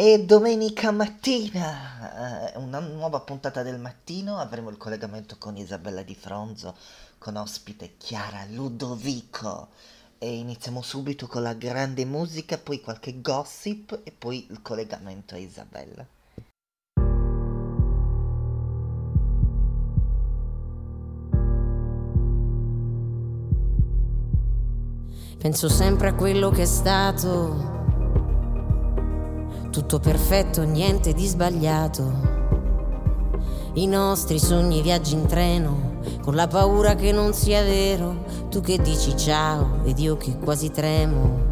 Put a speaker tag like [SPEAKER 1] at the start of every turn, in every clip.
[SPEAKER 1] E domenica mattina, eh, una nuova puntata del mattino, avremo il collegamento con Isabella Di Fronzo, con ospite Chiara Ludovico. E iniziamo subito con la grande musica, poi qualche gossip e poi il collegamento a Isabella.
[SPEAKER 2] Penso sempre a quello che è stato tutto perfetto, niente di sbagliato. I nostri sogni, viaggi in treno, con la paura che non sia vero, tu che dici ciao ed io che quasi tremo.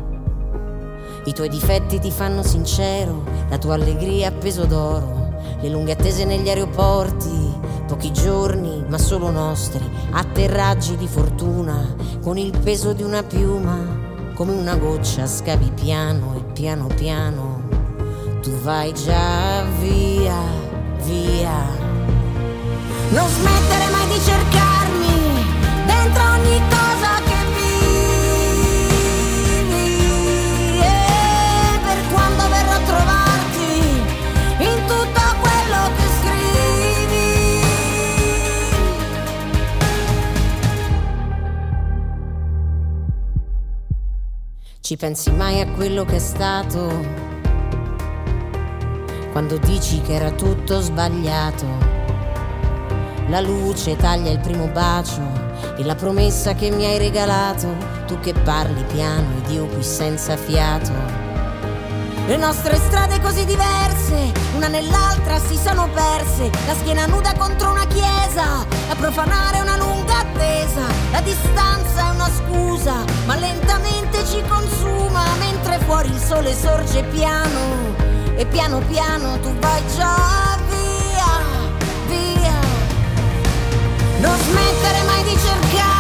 [SPEAKER 2] I tuoi difetti ti fanno sincero, la tua allegria a peso d'oro, le lunghe attese negli aeroporti, pochi giorni ma solo nostri, atterraggi di fortuna, con il peso di una piuma, come una goccia scavi piano e piano piano tu vai già via, via. Non smettere mai di cercarmi dentro ogni cosa che vivi. E per quando verrò a trovarti in tutto quello che scrivi. Ci pensi mai a quello che è stato? Quando dici che era tutto sbagliato. La luce taglia il primo bacio e la promessa che mi hai regalato, tu che parli piano ed io qui senza fiato. Le nostre strade così diverse, una nell'altra si sono perse, la schiena nuda contro una chiesa, a profanare una lunga attesa, la distanza è una scusa, ma lentamente ci consuma, mentre fuori il sole sorge piano e piano piano tu vai già via, via. Non smettere mai di cercarmi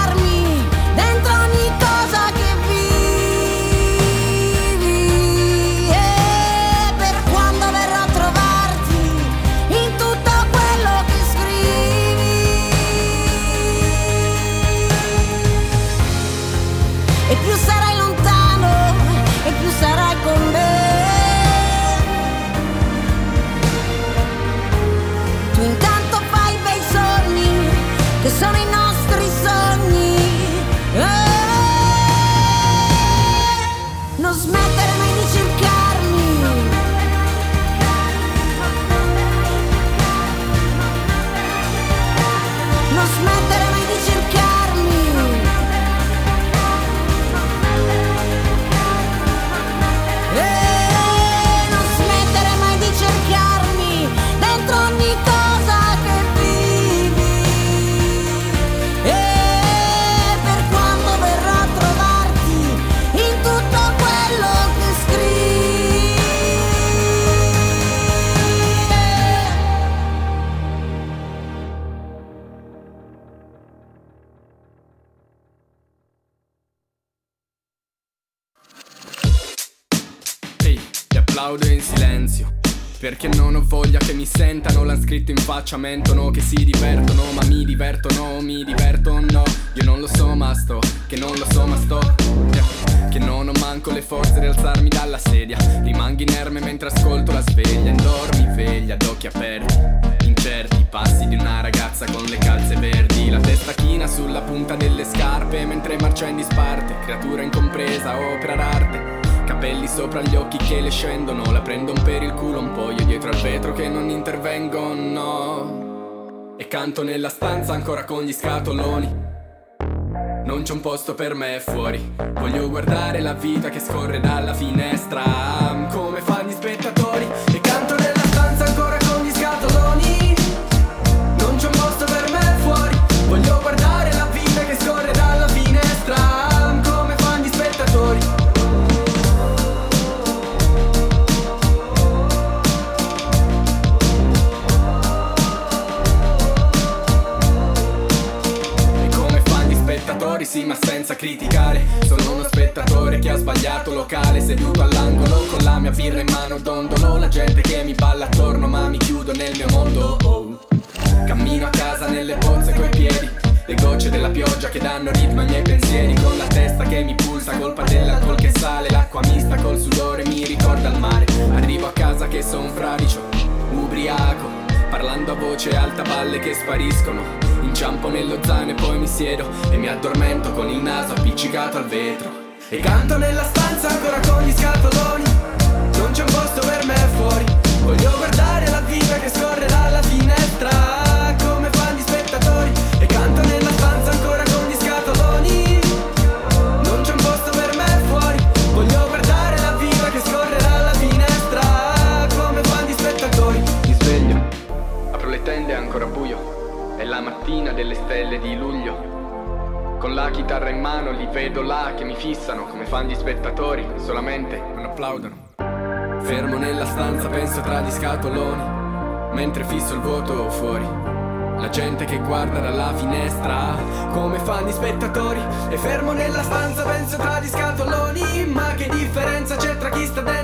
[SPEAKER 3] ti applaudo in silenzio. Perché non ho voglia che mi sentano, l'han scritto in faccia, mentono che si divertono, ma mi divertono, mi diverto no. Io non lo so ma sto, che non lo so ma sto. Che non ho manco le forze di alzarmi dalla sedia. Rimango inerme mentre ascolto la sveglia, indormi veglia, ad occhi aperti. Incerti passi di una ragazza con le calze verdi, la testa china sulla punta delle scarpe mentre marcia in disparte, creatura incompresa, opera d'arte. Capelli sopra gli occhi che le scendono. La prendono per il culo un po' io dietro al vetro che non intervengono. E canto nella stanza ancora con gli scatoloni. Non c'è un posto per me fuori. Voglio guardare la vita che scorre dalla finestra ma senza criticare. Sono uno spettatore che ha sbagliato locale Seduto all'angolo con la mia birra in mano Dondolo la gente che mi balla attorno ma mi chiudo nel mio mondo. Cammino a casa nelle pozze coi piedi le gocce della pioggia che danno ritmo ai miei pensieri. Con la testa che mi pulsa, colpa dell'alcol che sale L'acqua mista col sudore mi ricorda il mare. Arrivo a casa che son fradicio, ubriaco Parlando a voce alta, palle che spariscono inciampo nello zaino e poi mi siedo e mi addormento con il naso appiccicato al vetro. E canto nella stanza ancora con gli scatoloni
[SPEAKER 1] Mr.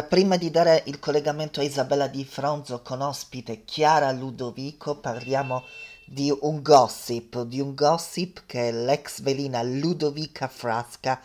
[SPEAKER 1] Allora, prima di dare il collegamento a Isabella Di Fronzo con ospite Chiara Ludovico, parliamo di un gossip, di un gossip che l'ex velina Ludovica Frasca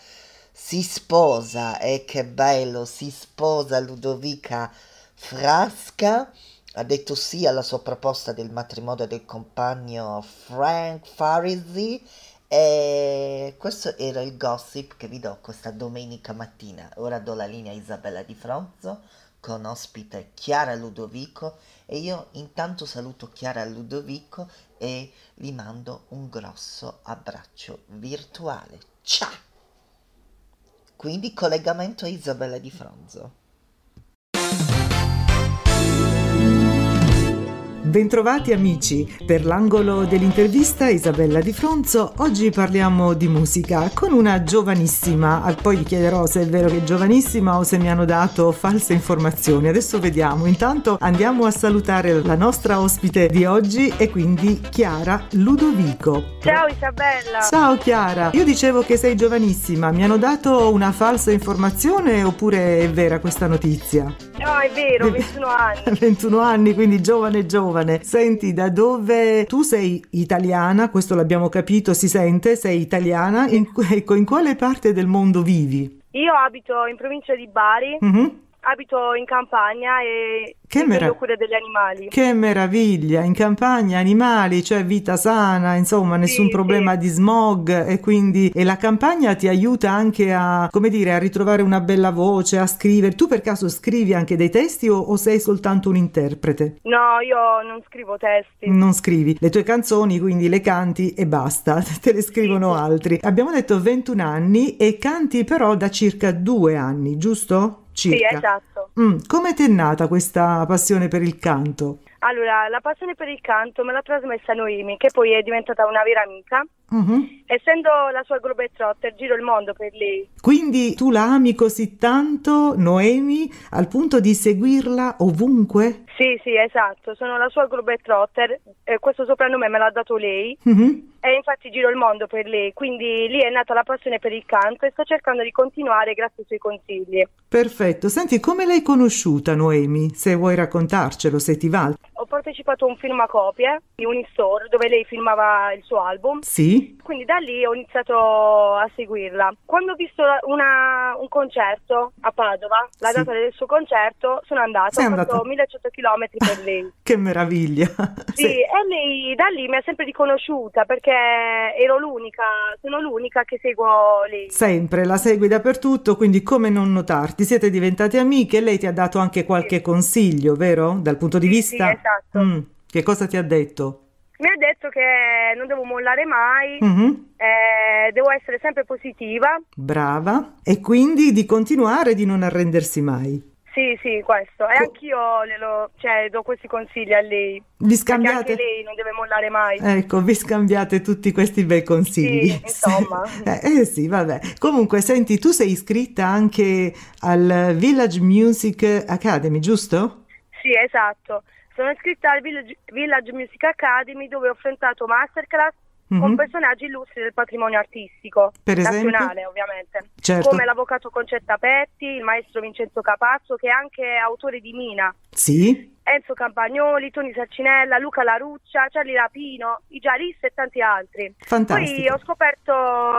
[SPEAKER 1] si sposa e che bello, si sposa Ludovica Frasca. Ha detto sì alla sua proposta del matrimonio del compagno Frank Farisi e questo era il gossip che vi do questa domenica mattina. Ora do la linea a Isabella Di Fronzo con ospite Chiara Ludovico e io intanto saluto Chiara Ludovico e vi mando un grosso abbraccio virtuale. Ciao! Quindi collegamento a Isabella Di Fronzo.
[SPEAKER 4] Bentrovati amici, per l'angolo dell'intervista Isabella Di Fronzo, oggi parliamo di musica con una giovanissima, poi vi chiederò se è vero che è giovanissima o se mi hanno dato false informazioni, adesso vediamo, intanto andiamo a salutare la nostra ospite di oggi e quindi Chiara Ludovico.
[SPEAKER 5] Ciao Isabella!
[SPEAKER 4] Ciao Chiara, io dicevo che sei giovanissima, mi hanno dato una falsa informazione oppure è vera questa notizia?
[SPEAKER 5] No, è vero, 21 anni.
[SPEAKER 4] 21 anni, quindi giovane giovane giovane. Senti, da dove tu sei italiana, questo l'abbiamo capito, si sente, sei italiana, in, ecco, in quale parte del mondo vivi?
[SPEAKER 5] Io abito in provincia di Bari. Mm-hmm. Abito in campagna e che, merav- cura degli animali.
[SPEAKER 4] che meraviglia, in campagna animali, cioè vita sana, insomma nessun sì, problema sì. di smog e quindi e la campagna ti aiuta anche a, come dire, a ritrovare una bella voce, a scrivere. Tu per caso scrivi anche dei testi o, o sei soltanto un interprete?
[SPEAKER 5] No, io non scrivo testi.
[SPEAKER 4] Non scrivi. Le tue canzoni quindi le canti e basta, te le scrivono sì. altri. Abbiamo detto 21 anni e canti però da circa due anni, giusto? Circa.
[SPEAKER 5] Sì, esatto.
[SPEAKER 4] Mm, come ti è nata questa passione per il canto?
[SPEAKER 5] Allora, la passione per il canto me l'ha trasmessa Noemi, che poi è diventata una vera amica. Uh-huh. Essendo la sua globetrotter, giro il mondo per lei.
[SPEAKER 4] Quindi tu la ami così tanto, Noemi, al punto di seguirla ovunque?
[SPEAKER 5] Sì, sì, esatto. Sono la sua globetrotter. Eh, questo soprannome me l'ha dato lei. Uh-huh. E infatti giro il mondo per lei. Quindi lì è nata la passione per il canto e sto cercando di continuare grazie ai suoi consigli.
[SPEAKER 4] Perfetto. Senti, come l'hai conosciuta, Noemi? Se vuoi raccontarcelo, se ti va
[SPEAKER 5] ho partecipato a un film a copie di Unistore dove lei filmava il suo album.
[SPEAKER 4] Sì.
[SPEAKER 5] Quindi da lì ho iniziato a seguirla. Quando ho visto una, un concerto a Padova, la sì. data del suo concerto, sono andata. Sei ho andata. fatto 1100 km per lei.
[SPEAKER 4] che meraviglia.
[SPEAKER 5] Sì, sì, e lei da lì mi ha sempre riconosciuta perché ero l'unica, sono l'unica che seguo lei.
[SPEAKER 4] Sempre, la segui dappertutto, quindi come non notarti? Siete diventate amiche e lei ti ha dato anche qualche sì. consiglio, vero? Dal punto di vista...
[SPEAKER 5] Sì, esatto. Mm.
[SPEAKER 4] Che cosa ti ha detto?
[SPEAKER 5] Mi ha detto che non devo mollare mai, mm-hmm. eh, devo essere sempre positiva.
[SPEAKER 4] Brava. E quindi di continuare, di non arrendersi mai.
[SPEAKER 5] Sì, sì, questo. E anch'io lo, cioè, do questi consigli a lei.
[SPEAKER 4] Vi scambiate?
[SPEAKER 5] anche lei non deve mollare mai.
[SPEAKER 4] Ecco, vi scambiate tutti questi bei consigli.
[SPEAKER 5] Sì, insomma.
[SPEAKER 4] eh, eh, sì, vabbè. Comunque, senti, tu sei iscritta anche al Village Music Academy, giusto?
[SPEAKER 5] Sì, esatto. Sono iscritta al Village, Village Music Academy dove ho affrontato masterclass mm-hmm. con personaggi illustri del patrimonio artistico
[SPEAKER 4] per
[SPEAKER 5] nazionale, ovviamente.
[SPEAKER 4] Certo.
[SPEAKER 5] Come l'avvocato Concetta Petti, il maestro Vincenzo Capazzo, che è anche autore di Mina.
[SPEAKER 4] Sì.
[SPEAKER 5] Enzo Campagnoli, Toni Sarcinella, Luca Laruccia, Charlie Rapino, i Giarista e tanti altri.
[SPEAKER 4] Fantastico.
[SPEAKER 5] Poi ho scoperto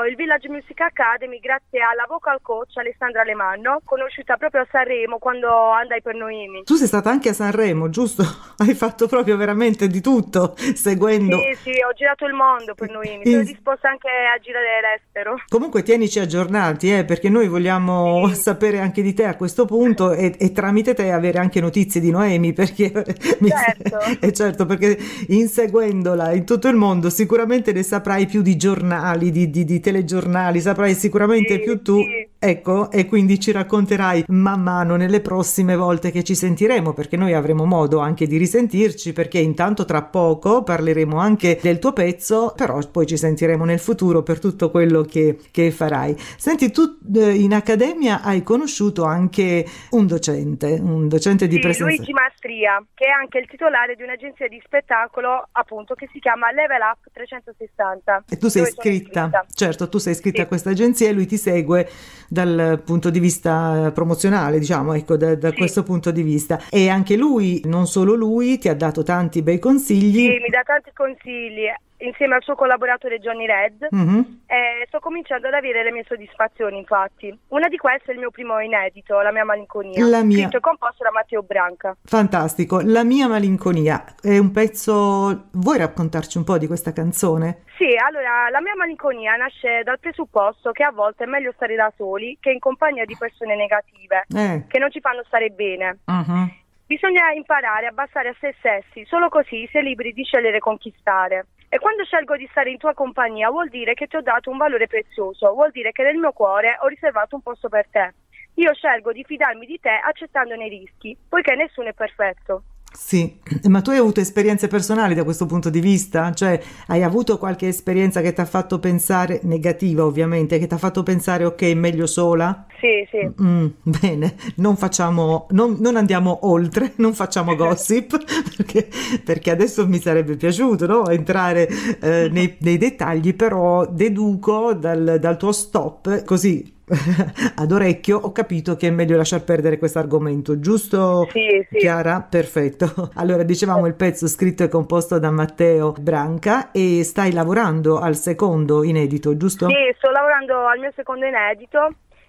[SPEAKER 5] il Village Music Academy grazie alla vocal coach Alessandra Lemanno, conosciuta proprio a Sanremo quando andai per Noemi.
[SPEAKER 4] Tu sei stata anche a Sanremo, giusto? Hai fatto proprio veramente di tutto, seguendo...
[SPEAKER 5] Sì, sì, ho girato il mondo per Noemi, sono disposta anche a girare l'estero.
[SPEAKER 4] Comunque tienici aggiornati, eh, perché noi vogliamo sì. sapere anche di te a questo punto e, e tramite te avere anche notizie di Noemi, perché
[SPEAKER 5] certo.
[SPEAKER 4] e certo perché inseguendola in tutto il mondo sicuramente ne saprai più di giornali, di, di, di telegiornali, saprai sicuramente
[SPEAKER 5] sì,
[SPEAKER 4] più tu,
[SPEAKER 5] sì.
[SPEAKER 4] Ecco, e quindi ci racconterai man mano nelle prossime volte che ci sentiremo, perché noi avremo modo anche di risentirci, perché intanto tra poco parleremo anche del tuo pezzo, però poi ci sentiremo nel futuro per tutto quello che, che farai. Senti, tu eh, in accademia hai conosciuto anche un docente, un docente di
[SPEAKER 5] sì,
[SPEAKER 4] presenza.
[SPEAKER 5] Luigi Mastria che è anche il titolare di un'agenzia di spettacolo, appunto, che si chiama Level Up 360.
[SPEAKER 4] E tu sei iscritta, certo, tu sei iscritta sì. a questa agenzia e lui ti segue dal punto di vista promozionale, diciamo, ecco, da, da sì. questo punto di vista. E anche lui, non solo lui, ti ha dato tanti bei consigli.
[SPEAKER 5] Sì, mi dà tanti consigli insieme al suo collaboratore Johnny Red mm-hmm. e sto cominciando ad avere le mie soddisfazioni infatti una di queste è il mio primo inedito La mia malinconia la mia... scritto e composto da Matteo Branca
[SPEAKER 4] fantastico La mia malinconia è un pezzo vuoi raccontarci un po' di questa canzone?
[SPEAKER 5] Sì, allora la mia malinconia nasce dal presupposto che a volte è meglio stare da soli che in compagnia di persone negative eh. che non ci fanno stare bene uh-huh. Bisogna imparare a abbassare a se stessi, solo così si è liberi di scegliere conquistare. E quando scelgo di stare in tua compagnia vuol dire che ti ho dato un valore prezioso, vuol dire che nel mio cuore ho riservato un posto per te. Io scelgo di fidarmi di te accettandone i rischi, poiché nessuno è perfetto.
[SPEAKER 4] Sì, ma tu hai avuto esperienze personali da questo punto di vista? Cioè, hai avuto qualche esperienza che ti ha fatto pensare, negativa ovviamente, che ti ha fatto pensare ok, meglio sola?
[SPEAKER 5] Sì, sì.
[SPEAKER 4] Mm, bene, non facciamo, non, non, andiamo oltre, non facciamo gossip, perché, perché adesso mi sarebbe piaciuto no? entrare eh, nei, nei, dettagli, però deduco dal, dal tuo stop, così ad orecchio ho capito che è meglio lasciar perdere questo argomento, giusto
[SPEAKER 5] sì, sì.
[SPEAKER 4] Chiara? Perfetto. Allora dicevamo il pezzo scritto e composto da Matteo Branca e stai lavorando al secondo inedito, giusto?
[SPEAKER 5] Sì, sto lavorando al mio secondo inedito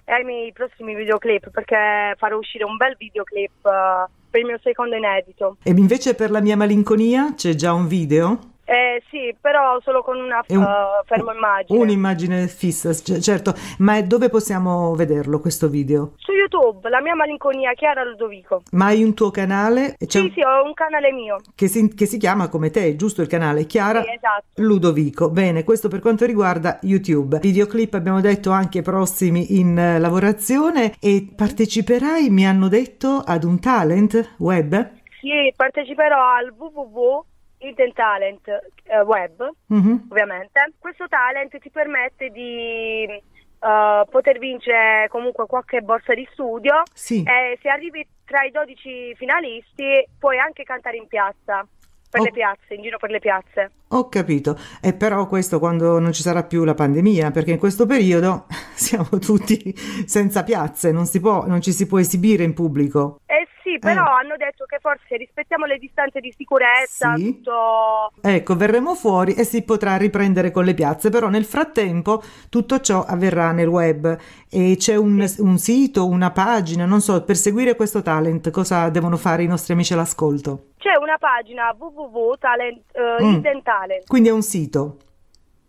[SPEAKER 5] e ai miei prossimi videoclip perché farò uscire un bel videoclip uh, per il mio secondo inedito.
[SPEAKER 4] E invece per la mia malinconia c'è già un video?
[SPEAKER 5] Eh, sì, però solo con una un, uh, fermo immagine.
[SPEAKER 4] Un'immagine fissa, c- certo. Ma dove possiamo vederlo questo video?
[SPEAKER 5] Su YouTube, la mia malinconia Chiara Ludovico.
[SPEAKER 4] Ma hai un tuo canale?
[SPEAKER 5] C'è sì, sì, ho un canale mio.
[SPEAKER 4] Che si, che si, chiama come te, giusto il canale? Chiara
[SPEAKER 5] sì, esatto.
[SPEAKER 4] Ludovico. Bene, questo per quanto riguarda YouTube. Videoclip abbiamo detto anche prossimi in uh, lavorazione e parteciperai, mi hanno detto, ad un talent web?
[SPEAKER 5] Sì, parteciperò al www Hidden Talent eh, Web, mm-hmm. ovviamente. Questo talent ti permette di uh, poter vincere comunque qualche borsa di studio
[SPEAKER 4] sì.
[SPEAKER 5] e se arrivi tra i 12 finalisti puoi anche cantare in piazza. Per oh. le piazze, in giro per le piazze.
[SPEAKER 4] Ho capito, e però questo quando non ci sarà più la pandemia, perché in questo periodo siamo tutti senza piazze, non, si può, non ci si può esibire in pubblico.
[SPEAKER 5] Eh sì, però eh. hanno detto che forse rispettiamo le distanze di sicurezza, sì. tutto...
[SPEAKER 4] Ecco, verremo fuori e si potrà riprendere con le piazze, però nel frattempo tutto ciò avverrà nel web e c'è un, sì. un sito, una pagina, non so, per seguire questo talent cosa devono fare i nostri amici all'ascolto?
[SPEAKER 5] C'è una pagina www.talent, uh, mm. Talent.
[SPEAKER 4] Quindi è un sito?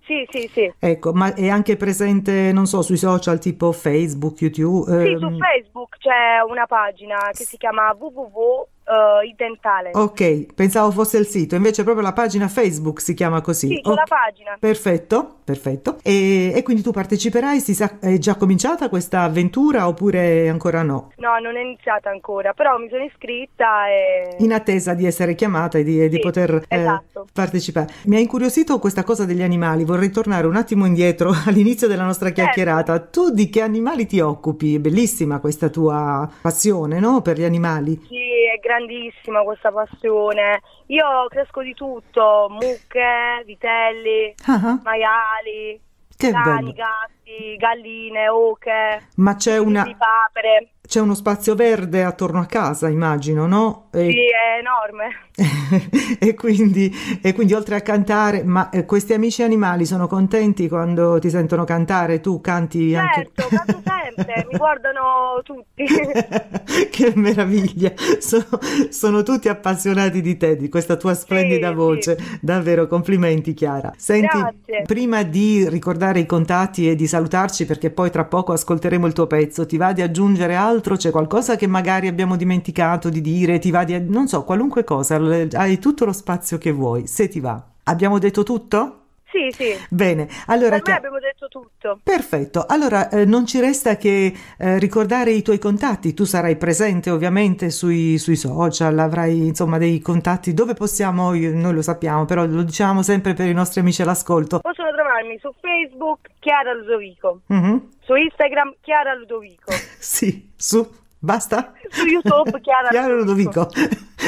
[SPEAKER 5] Sì, sì, sì.
[SPEAKER 4] Ecco, ma è anche presente, non so, sui social tipo Facebook, YouTube?
[SPEAKER 5] Sì, ehm... su Facebook c'è una pagina che si chiama www uh, Hidden Talent.
[SPEAKER 4] Ok, pensavo fosse il sito, invece proprio la pagina Facebook si chiama così.
[SPEAKER 5] Sì, okay. la pagina.
[SPEAKER 4] Perfetto, perfetto. E, e, quindi tu parteciperai, si sa, è già cominciata questa avventura oppure ancora no?
[SPEAKER 5] No, non è iniziata ancora, però mi sono iscritta e...
[SPEAKER 4] In attesa di essere chiamata e di, sì, di poter
[SPEAKER 5] eh, esatto.
[SPEAKER 4] eh, partecipare. Mi ha incuriosito questa cosa degli animali, vorrei tornare un attimo indietro all'inizio della nostra certo. chiacchierata. Certo. Tu di che animali ti occupi? È bellissima questa tua passione, no? Per gli animali.
[SPEAKER 5] Sì, è grandissima questa passione. Io cresco di tutto, mucche, vitelli, uh-huh. maiali, che cani, bello. gatti, galline, oche,
[SPEAKER 4] Ma c'è una...
[SPEAKER 5] papere.
[SPEAKER 4] C'è uno spazio verde attorno a casa, immagino, no?
[SPEAKER 5] E... Sì, è enorme.
[SPEAKER 4] e, quindi, e, quindi, oltre a cantare, ma eh, questi amici animali sono contenti quando ti sentono cantare? Tu canti anche...
[SPEAKER 5] Certo, canto sempre, mi guardano tutti.
[SPEAKER 4] che meraviglia! Sono, sono, tutti appassionati di te, di questa tua splendida
[SPEAKER 5] sì,
[SPEAKER 4] voce.
[SPEAKER 5] Sì.
[SPEAKER 4] Davvero, complimenti Chiara. Senti,
[SPEAKER 5] Grazie.
[SPEAKER 4] prima di ricordare i contatti e di salutarci, perché poi tra poco ascolteremo il tuo pezzo, ti va di aggiungere altro? altro? C'è qualcosa che magari abbiamo dimenticato di dire? Ti va di... non so, qualunque cosa, hai tutto lo spazio che vuoi, se ti va. Abbiamo detto tutto?
[SPEAKER 5] Sì, sì.
[SPEAKER 4] Bene, allora...
[SPEAKER 5] Me abbiamo detto tutto.
[SPEAKER 4] Perfetto, allora eh, non ci resta che eh, ricordare i tuoi contatti, tu sarai presente ovviamente sui, sui, social, avrai insomma dei contatti, dove possiamo, noi lo sappiamo, però lo diciamo sempre per i nostri amici all'ascolto.
[SPEAKER 5] Possono trovarmi su Facebook Chiara Ludovico, mm-hmm. su Instagram Chiara Ludovico.
[SPEAKER 4] sì, su... Basta?
[SPEAKER 5] Su YouTube Chiara,
[SPEAKER 4] Chiara Ludovico.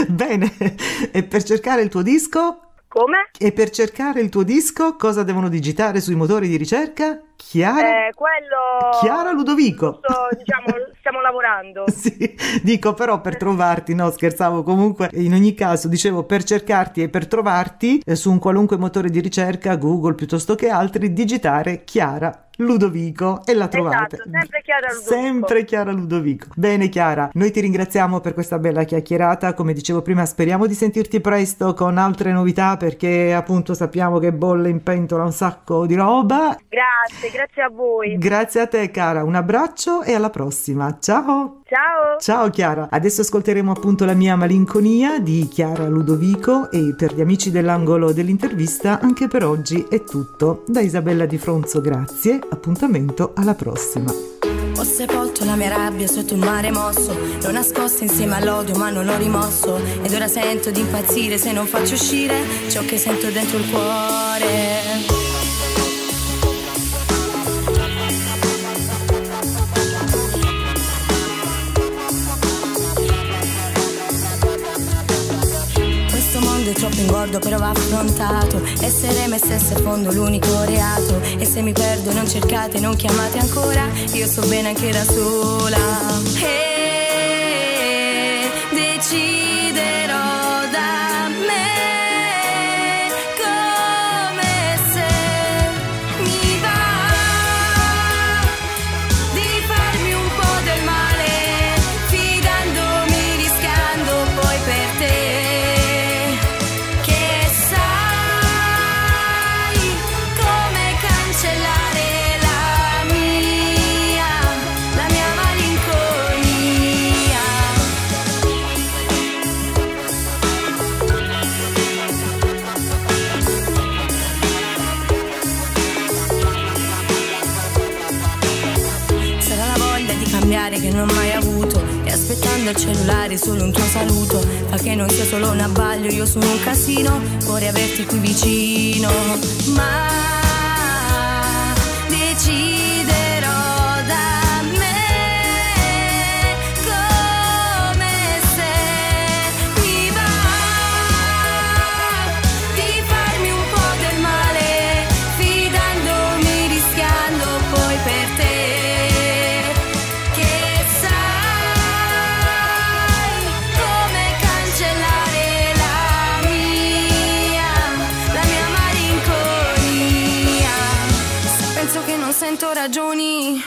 [SPEAKER 4] Bene, e per cercare il tuo disco?
[SPEAKER 5] Come?
[SPEAKER 4] E per cercare il tuo disco cosa devono digitare sui motori di ricerca? Chiara?
[SPEAKER 5] Eh, quello...
[SPEAKER 4] Chiara Ludovico.
[SPEAKER 5] Giusto, diciamo, stiamo lavorando.
[SPEAKER 4] sì, dico però per trovarti, no scherzavo comunque, in ogni caso dicevo per cercarti e per trovarti eh, su un qualunque motore di ricerca, Google piuttosto che altri, digitare Chiara Ludovico e la trovate.
[SPEAKER 5] Esatto, sempre Chiara Ludovico.
[SPEAKER 4] Sempre Chiara Ludovico. Bene Chiara, noi ti ringraziamo per questa bella chiacchierata, come dicevo prima speriamo di sentirti presto con altre novità perché appunto sappiamo che bolle in pentola un sacco di roba.
[SPEAKER 5] Grazie, grazie a voi.
[SPEAKER 4] Grazie a te cara, un abbraccio e alla prossima. Ciao!
[SPEAKER 5] Ciao!
[SPEAKER 4] Ciao Chiara, adesso ascolteremo appunto la mia malinconia di Chiara Ludovico e per gli amici dell'angolo dell'intervista anche per oggi è tutto. Da Isabella Di Fronzo grazie, appuntamento alla prossima.
[SPEAKER 6] Ho sepolto la mia rabbia sotto un mare mosso, l'ho nascosta insieme all'odio ma non l'ho rimosso ed ora sento di impazzire se non faccio uscire ciò che sento dentro il cuore. È troppo ingordo però va affrontato. Essere me stessa è fondo l'unico reato. E se mi perdo non cercate, non chiamate ancora. Io so bene anche da sola. E cellulare solo un tuo saluto. Fa che non sia solo un abbaglio, io sono un casino. Vorrei averti qui vicino. Ma ragioni.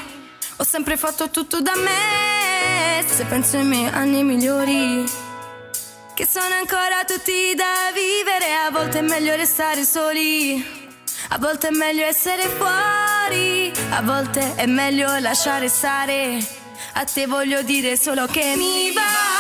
[SPEAKER 6] Ho sempre fatto tutto da me. Se penso ai miei anni migliori, che sono ancora tutti da vivere. A volte è meglio restare soli. A volte è meglio essere fuori. A volte è meglio lasciare stare. A te voglio dire solo che mi va.